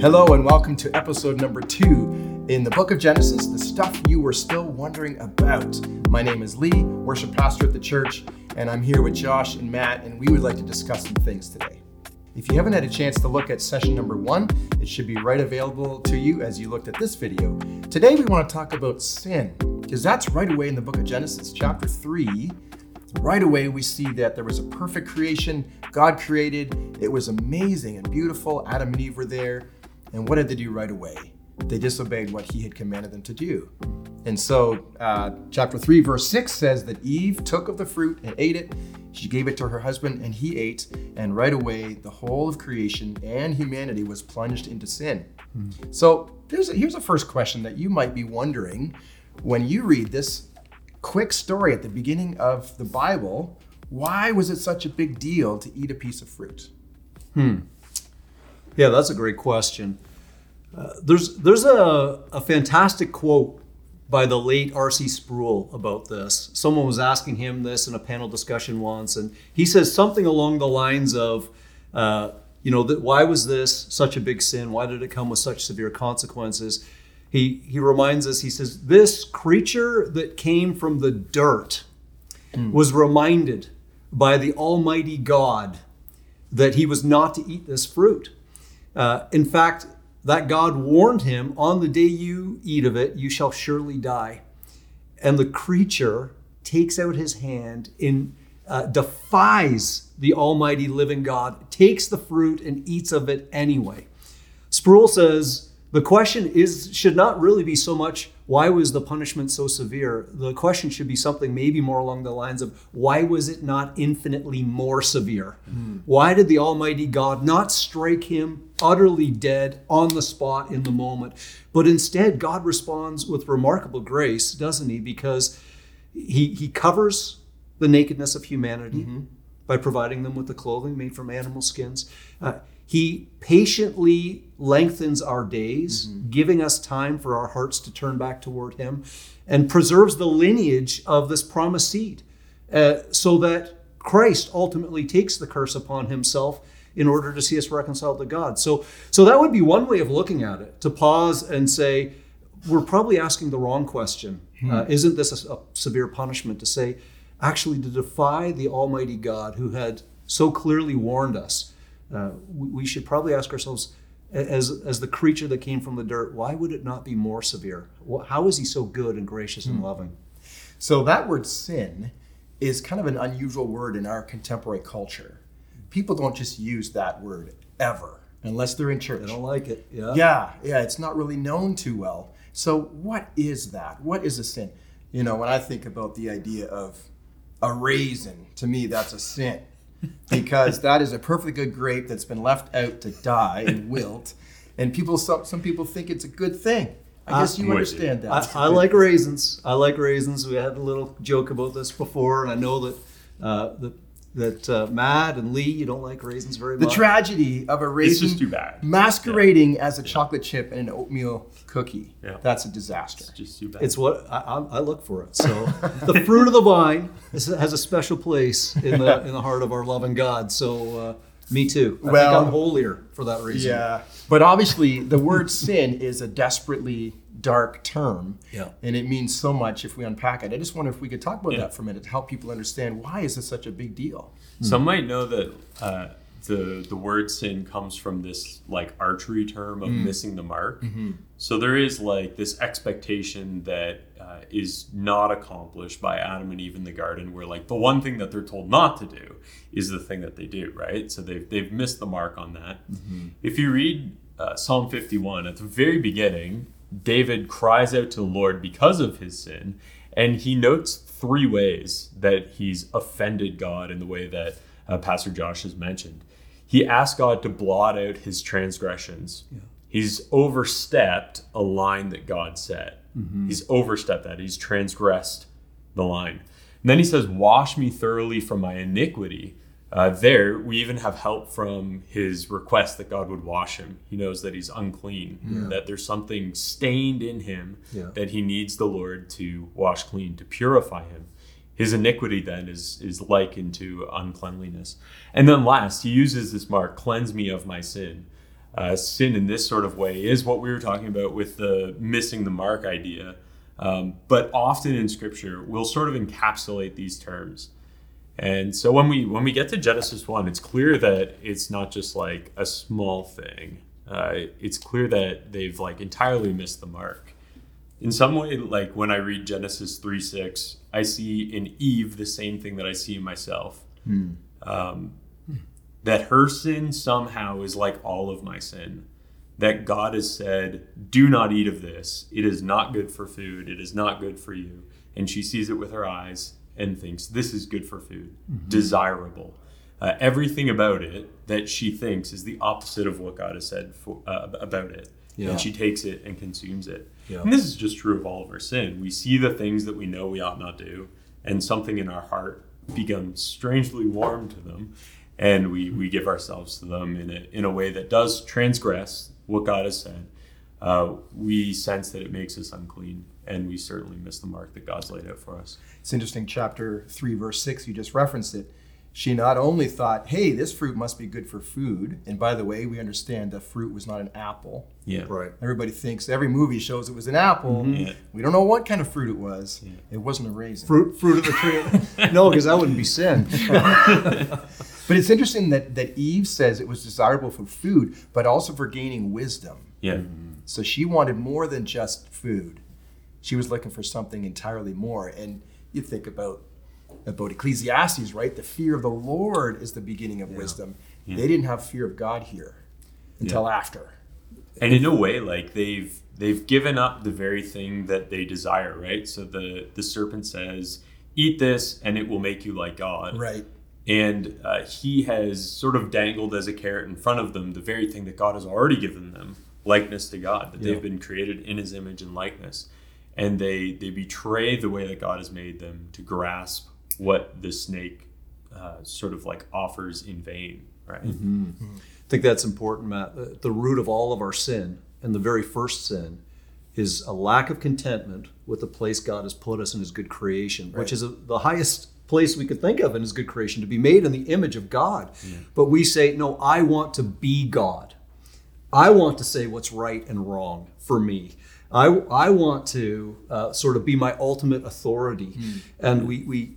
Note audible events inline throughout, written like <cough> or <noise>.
Hello, and welcome to episode number two in the book of Genesis, the stuff you were still wondering about. My name is Lee, worship pastor at the church, and I'm here with Josh and Matt, and we would like to discuss some things today. If you haven't had a chance to look at session number one, it should be right available to you as you looked at this video. Today, we want to talk about sin, because that's right away in the book of Genesis, chapter three. Right away, we see that there was a perfect creation. God created. It was amazing and beautiful. Adam and Eve were there. And what did they do right away? They disobeyed what he had commanded them to do. And so, uh, chapter 3, verse 6 says that Eve took of the fruit and ate it. She gave it to her husband, and he ate. And right away, the whole of creation and humanity was plunged into sin. So, here's a, here's a first question that you might be wondering when you read this quick story at the beginning of the Bible. Why was it such a big deal to eat a piece of fruit? Yeah, that's a great question. Uh, there's there's a, a fantastic quote by the late R.C. Sproul about this. Someone was asking him this in a panel discussion once, and he says something along the lines of, uh, you know, that why was this such a big sin? Why did it come with such severe consequences? He he reminds us. He says this creature that came from the dirt was reminded by the Almighty God that he was not to eat this fruit. Uh, in fact, that God warned him, On the day you eat of it, you shall surely die. And the creature takes out his hand and uh, defies the Almighty living God, takes the fruit and eats of it anyway. Sproul says the question is should not really be so much why was the punishment so severe. The question should be something maybe more along the lines of why was it not infinitely more severe? Why did the Almighty God not strike him utterly dead on the spot in the moment? But instead, God responds with remarkable grace, doesn't he? Because he, he covers the nakedness of humanity by providing them with the clothing made from animal skins. Uh, he patiently lengthens our days, giving us time for our hearts to turn back toward Him, and preserves the lineage of this promised seed uh, so that Christ ultimately takes the curse upon Himself in order to see us reconciled to God. So, so that would be one way of looking at it to pause and say, we're probably asking the wrong question. Uh, isn't this a, a severe punishment to say, actually, to defy the Almighty God who had so clearly warned us? Uh, we, we should probably ask ourselves, as, as the creature that came from the dirt, why would it not be more severe? How is he so good and gracious and loving? So, that word sin is kind of an unusual word in our contemporary culture. People don't just use that word ever unless they're in church. They don't like it. Yeah. Yeah, yeah, it's not really known too well. So, what is that? What is a sin? You know, when I think about the idea of a raisin, to me, that's a sin because that is a perfectly good grape that's been left out to die and wilt. And people, some, some people think it's a good thing. I guess you with understand that. I, It's a I good- like raisins. I like raisins. We had a little joke about this before, and I know that uh, that that uh, Matt and Lee, you don't like raisins very the much. The tragedy of a raisin just too bad. masquerading as a chocolate chip and an oatmeal cookie. Yeah. That's a disaster. It's just too bad. It's what I, I, I look for it. So the fruit of the vine is, has a special place in the in the heart of our loving God. So uh, me too. I Well- think I'm holier for that reason. Yeah. But obviously, the word sin is a desperately dark term. Yeah. And it means so much if we unpack it. I just wonder if we could talk about Yeah. that for a minute to help people understand why is this such a big deal? Some might know that uh, the the word sin comes from this like archery term of missing the mark. So there is like this expectation that uh, is not accomplished by Adam and Eve in the garden, where like the one thing that they're told not to do is the thing that they do, right? So they've they've missed the mark on that. If you read uh, Psalm 51 at the very beginning, David cries out to the Lord because of his sin, and he notes three ways that he's offended God in the way that uh, Pastor Josh has mentioned. He asked God to blot out his transgressions. He's overstepped a line that God set. He's overstepped that. He's transgressed the line. And then he says, Wash me thoroughly from my iniquity. Uh, there, we even have help from his request that God would wash him. He knows that he's unclean, that there's something stained in him Yeah. that he needs the Lord to wash clean, to purify him. His iniquity then is, is likened to uncleanliness. And then last, he uses this mark, cleanse me of my sin. uh, sin in this sort of way is what we were talking about with the missing the mark idea. Um, but often in Scripture, we'll sort of encapsulate these terms. And so when we when we get to Genesis one, it's clear that it's not just like a small thing. Uh, it's clear that they've like entirely missed the mark. In some way, like when I read Genesis three six, I see in Eve the same thing that I see in myself. Um, that her sin somehow is like all of my sin. That God has said, "Do not eat of this. It is not good for food. It is not good for you." And she sees it with her eyes and thinks, "This is good for food, desirable." Uh, everything about it that she thinks is the opposite of what God has said for, uh, about it, Yeah. and she takes it and consumes it. Yeah. And this is just true of all of our sin. We see the things that we know we ought not do, and something in our heart becomes strangely warm to them, and we, we give ourselves to them in a, in a way that does transgress what God has said. Uh, we sense that it makes us unclean, and we certainly miss the mark that God's laid out for us. It's interesting, chapter 3, verse 6, you just referenced it. She not only thought, hey, this fruit must be good for food. And by the way, we understand the fruit was not an apple. Yeah. Right. Everybody thinks every movie shows it was an apple. Mm-hmm. Yeah. We don't know what kind of fruit it was. It wasn't a raisin. Fruit, fruit of the tree. <laughs> no, because that wouldn't be sin. <laughs> But it's interesting that, that Eve says it was desirable for food, but also for gaining wisdom. Yeah. So she wanted more than just food. She was looking for something entirely more. And you think about about Ecclesiastes, right? The fear of the Lord is the beginning of wisdom. They didn't have fear of God here until after. and in a way like they've they've given up the very thing that they desire right so the the serpent says eat this and it will make you like god Right. and uh, he has sort of dangled as a carrot in front of them the very thing that god has already given them likeness to god that Yeah. they've been created in his image and likeness and they they betray the way that god has made them to grasp what the snake uh, sort of like offers in vain right I think that's important, Matt. The- root of all of our sin, and the very first sin, is a lack of contentment with the place God has put us in His good creation, which is a, the highest place we could think of in His good creation, to be made in the image of God. But we say, no, I want to be God. I want to say what's right and wrong for me. I, I want to uh, sort of be my ultimate authority. And we, we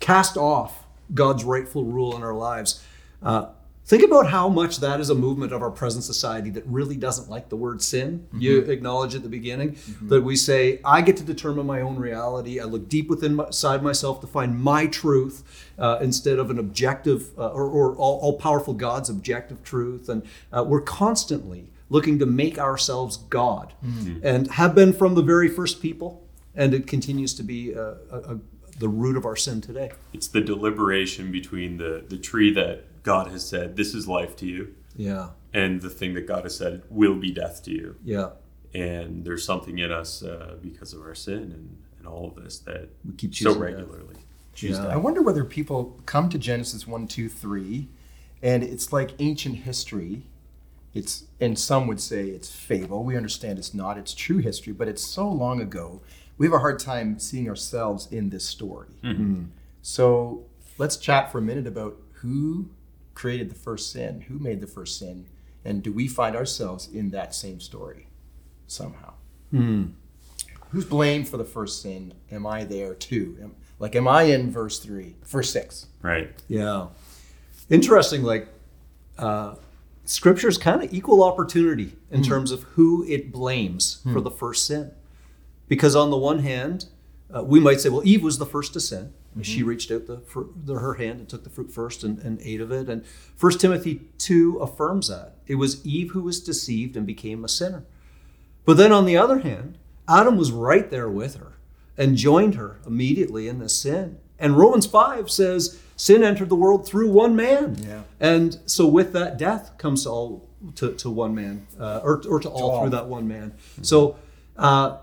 cast off God's rightful rule in our lives. Uh, think about how much that is a movement of our present society that really doesn't like the word sin. You acknowledge at the beginning that we say, I get to determine my own reality. I look deep within my- inside myself to find my truth uh, instead of an objective uh, or, or all, all powerful God's objective truth. And uh, we're constantly looking to make ourselves God and have been from the very first people. And it continues to be uh, a, a, the root of our sin today. it's the deliberation between the the tree that God has said this is life to you Yeah. and the thing that God has said will be death to you. Yeah. And there's something in us uh, because of our sin and, and all of this that We keep so choosing death. regularly choose Yeah. I wonder whether people come to Genesis 1, 2, 3, and it's like ancient history. It's and some would say it's fable. We understand it's not, it's true history, but it's so long ago. We have a hard time seeing ourselves in this story. So let's chat for a minute about who created the first sin, who made the first sin, and do we find ourselves in that same story somehow? Who's blamed for the first sin? Am I there too? Am, like, am I in verse three, verse six? Right. Yeah. Interesting, like, uh, scripture's kind of equal opportunity in hmm. terms of who it blames for hmm. the first sin. Because on the one hand, uh, we might say, well, Eve was the first to sin. She hmm. reached out the, the her hand and took the fruit first and, and ate of it. And 1 Timothy 2 affirms that. It was Eve who was deceived and became a sinner. But then on the other hand, Adam was right there with her and joined her immediately in this sin. And Romans 5 says sin entered the world through one man. Yeah. And so with that, death comes to all to, to one man, uh, or, or to all all. through that one man. So uh,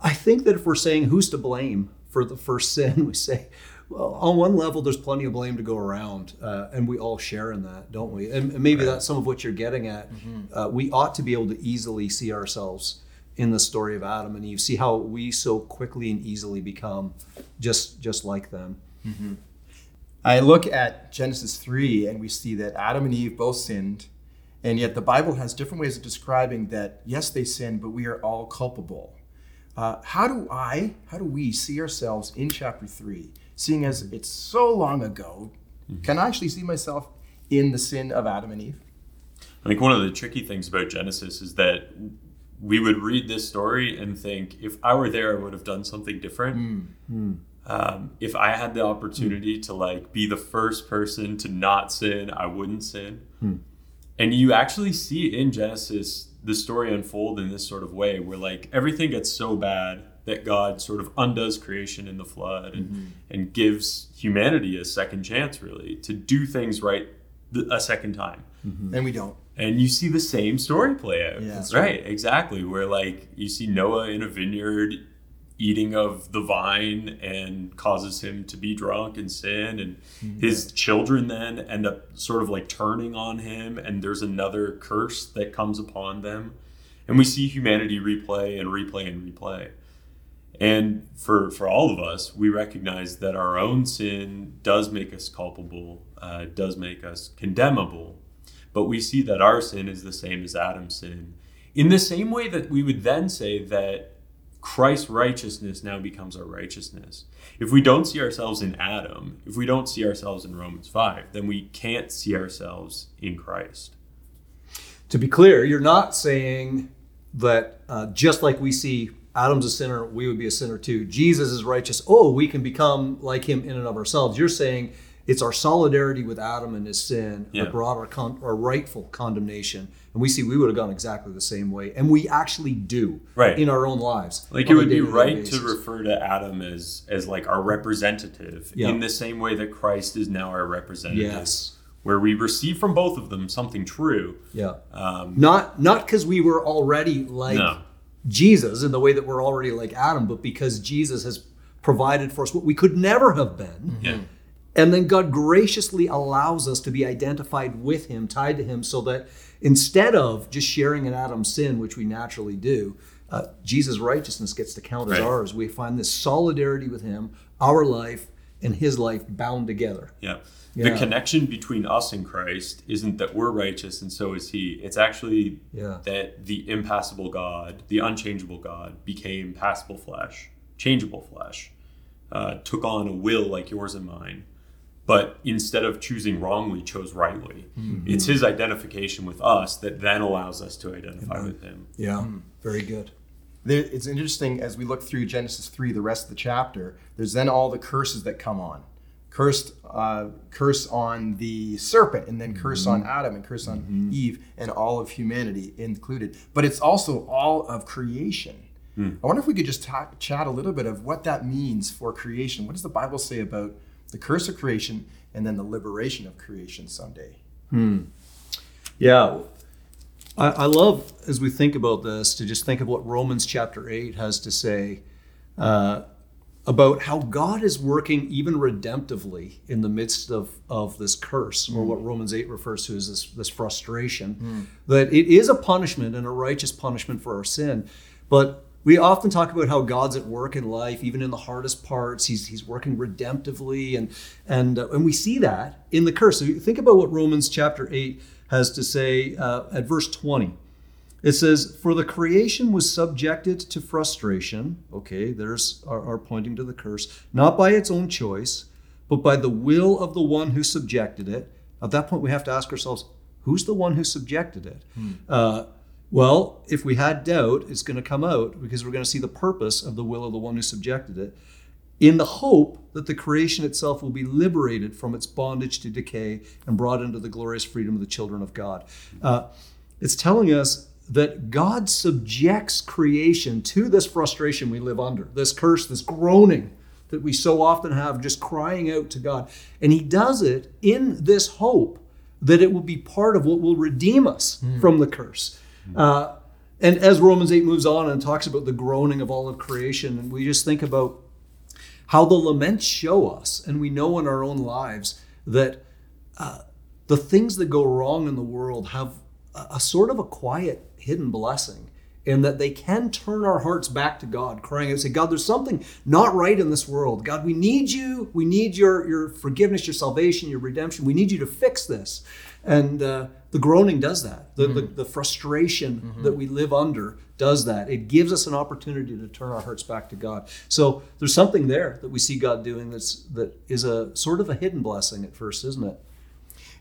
I think that if we're saying who's to blame for the first <laughs> sin, we say, well, on one level, there's plenty of blame to go around, uh, and we all share in that, don't we? And, and maybe that's some of what you're getting at. Uh, we ought to be able to easily see ourselves in the story of Adam and Eve, see how we so quickly and easily become just just like them. I look at Genesis 3 and we see that Adam and Eve both sinned And yet the Bible has different ways of describing that, yes, they sinned, but we are all culpable. Uh, how do I, how do we see ourselves in chapter three, seeing as it's so long ago? Mm-hmm. Can I actually see myself in the sin of Adam and Eve? I think one of the tricky things about Genesis is that we would read this story and think, if I were there, I would have done something different. Hmm. Hmm. Um, if I had the opportunity to like be the first person to not sin, I wouldn't sin. Hmm. And you actually see in Genesis the story unfold in this sort of way, where like everything gets so bad that God sort of undoes creation in the flood and, mm-hmm. and gives humanity a second chance, really, to do things right th- a second time mm-hmm. And we don't. and you see the same story play out. Yeah. That's right, exactly. Where like you see Noah in a vineyard eating of the vine and causes him to be drunk and sin and his children then end up sort of like turning on him and there's another curse that comes upon them. And we see humanity replay and replay and replay. And for for all of us we recognize that our own sin does make us culpable uh, does make us condemnable. But we see that our sin is the same as Adam's sin. In the same way that we would then say that Christ's righteousness now becomes our righteousness. If we don't see ourselves in Adam, if we don't see ourselves in Romans 5, then we can't see ourselves in Christ. To be clear, you're not saying that uh, just like we see Adam's a sinner, we would be a sinner too. Jesus is righteous. Oh, we can become like him in and of ourselves. You're saying it's our solidarity with Adam and his sin Yeah. that brought our, con- our rightful condemnation. And we see we would have gone exactly the same way. And we actually do Right. in our own lives. Like it would be right basis. to refer to Adam as as like our representative Yeah. in the same way that Christ is now our representative. Yes. Where we receive from both of them something true. Yeah. Um, Not not because we were already like No. Jesus in the way that we're already like Adam, but because Jesus has provided for us what we could never have been. yeah. And then God graciously allows us to be identified with Him, tied to Him, so that instead of just sharing in Adam's sin, which we naturally do, uh, Jesus' righteousness gets to count as Right. ours. We find this solidarity with Him, our life and His life bound together. Yeah. Yeah. The connection between us and Christ isn't that we're righteous and so is He. It's actually Yeah. that the impassible God, the unchangeable God, became passible flesh, changeable flesh, uh, took on a will like yours and mine, but instead of choosing wrongly, chose rightly. Mm-hmm. It's His identification with us that then allows us to identify mm-hmm. with Him. Yeah, hmm. very good. There, it's interesting as we look through Genesis 3, the rest of the chapter, there's then all the curses that come on. Cursed, uh, curse on the serpent, and then curse on mm-hmm. Adam, and curse on mm-hmm. Eve, and all of humanity included. But it's also all of creation. Hmm. I wonder if we could just talk, chat a little bit of what that means for creation. What does the Bible say about the curse of creation and then the liberation of creation someday? Hmm. Yeah. I, I love, as we think about this, to just think of what Romans chapter 8 has to say uh, about how God is working even redemptively in the midst of, of this curse, or what hmm. Romans 8 refers to as this, this frustration, hmm. that it is a punishment and a righteous punishment for our sin. But we often talk about how God's at work in life, even in the hardest parts. He's, he's working redemptively, and and uh, and we see that in the curse. So think about what Romans chapter eight has to say uh, at verse twenty. It says, "For the creation was subjected to frustration." Okay, there's our, our pointing to the curse, not by its own choice, but by the will of the one who subjected it. At that point, we have to ask ourselves, who's the one who subjected it? Uh, well, if we had doubt, it's going to come out because we're going to see the purpose of the will of the one who subjected it in the hope that the creation itself will be liberated from its bondage to decay and brought into the glorious freedom of the children of God. Uh, it's telling us that God subjects creation to this frustration we live under, this curse, this groaning that we so often have, just crying out to God. And He does it in this hope that it will be part of what will redeem us from the curse. Uh, and as Romans 8 moves on and talks about the groaning of all of creation, and we just think about how the laments show us, and we know in our own lives that uh, the things that go wrong in the world have a, a sort of a quiet, hidden blessing and that they can turn our hearts back to God, crying out, say, God, there's something not right in this world. God, we need you. We need your, your forgiveness, your salvation, your redemption. We need you to fix this. And uh, the groaning does that. The, the, mm-hmm. the frustration mm-hmm. that we live under does that. It gives us an opportunity to turn our hearts back to God. So there's something there that we see God doing that's that is a sort of a hidden blessing at first, isn't it?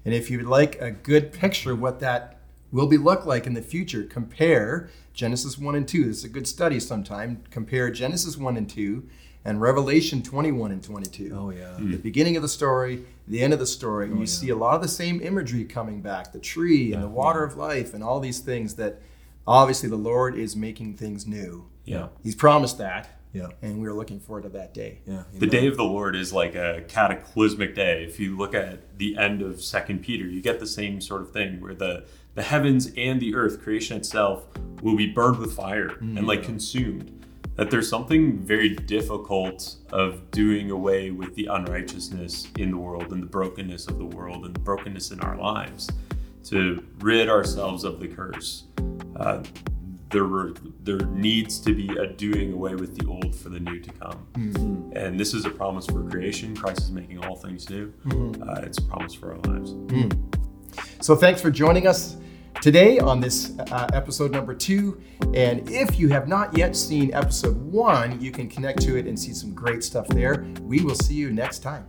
And if you'd like a good picture of what that will be look like in the future, compare Genesis 1 and 2. This is a good study sometime. Compare Genesis 1 and 2 and Revelation 21 and 22. Oh, yeah. The beginning of the story, the end of the story. Oh, you see a lot of the same imagery coming back the tree and the water of life and all these things that obviously the Lord is making things new. Yeah. He's promised that. Yeah. And we're looking forward to that day. Yeah. The day of the Lord is like a cataclysmic day. If you look at the end of Second Peter, you get the same sort of thing where the the heavens and the earth, creation itself, will be burned with fire and like mm. consumed. That there's something very difficult of doing away with the unrighteousness in the world and the brokenness of the world and the brokenness in our lives to rid ourselves of the curse. Uh, there were, there needs to be a doing away with the old for the new to come. And this is a promise for creation. Christ is making all things new. Uh, it's a promise for our lives. So thanks for joining us today on this uh, episode number two. And if you have not yet seen episode one, you can connect to it and see some great stuff there. We will see you next time.